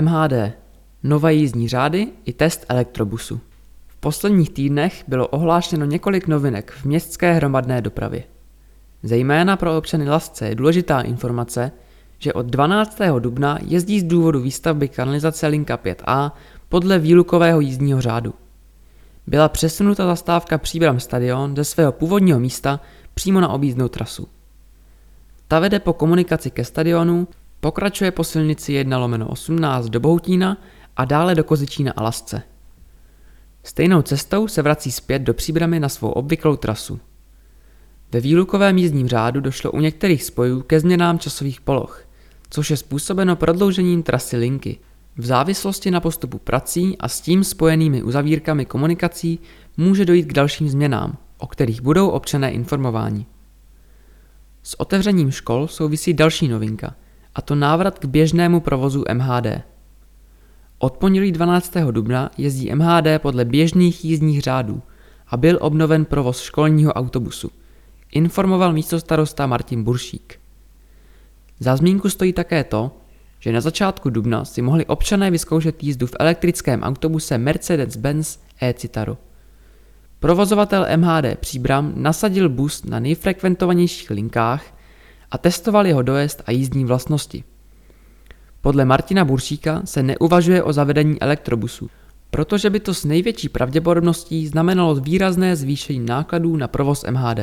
MHD. Nové jízdní řády i test elektrobusu. V posledních týdnech bylo ohlášeno několik novinek v městské hromadné dopravě. Zejména pro občany Lasce je důležitá informace, že od 12. dubna jezdí z důvodu výstavby kanalizace linka 5A podle výlukového jízdního řádu. Byla přesunuta zastávka Příbram stadion ze svého původního místa přímo na objízdnou trasu. Ta vede po komunikaci ke stadionu, pokračuje po silnici 1 lomeno 18 do Bohutína a dále do Kozičína a Lasce. Stejnou cestou se vrací zpět do Příbramy na svou obvyklou trasu. Ve výlukovém jízdním řádu došlo u některých spojů ke změnám časových poloh, což je způsobeno prodloužením trasy linky. V závislosti na postupu prací a s tím spojenými uzavírkami komunikací může dojít k dalším změnám, o kterých budou občané informováni. S otevřením škol souvisí další novinka, a to návrat k běžnému provozu MHD. Od pondělí 12. dubna jezdí MHD podle běžných jízdních řádů a byl obnoven provoz školního autobusu, informoval místostarosta Martin Buršík. Za zmínku stojí také to, že na začátku dubna si mohli občané vyzkoušet jízdu v elektrickém autobuse Mercedes-Benz e-Citaro. Provozovatel MHD Příbram nasadil bus na nejfrekventovanějších linkách a testoval jeho dojezd a jízdní vlastnosti. Podle Martina Buršíka se neuvažuje o zavedení elektrobusu, protože by to s největší pravděpodobností znamenalo výrazné zvýšení nákladů na provoz MHD.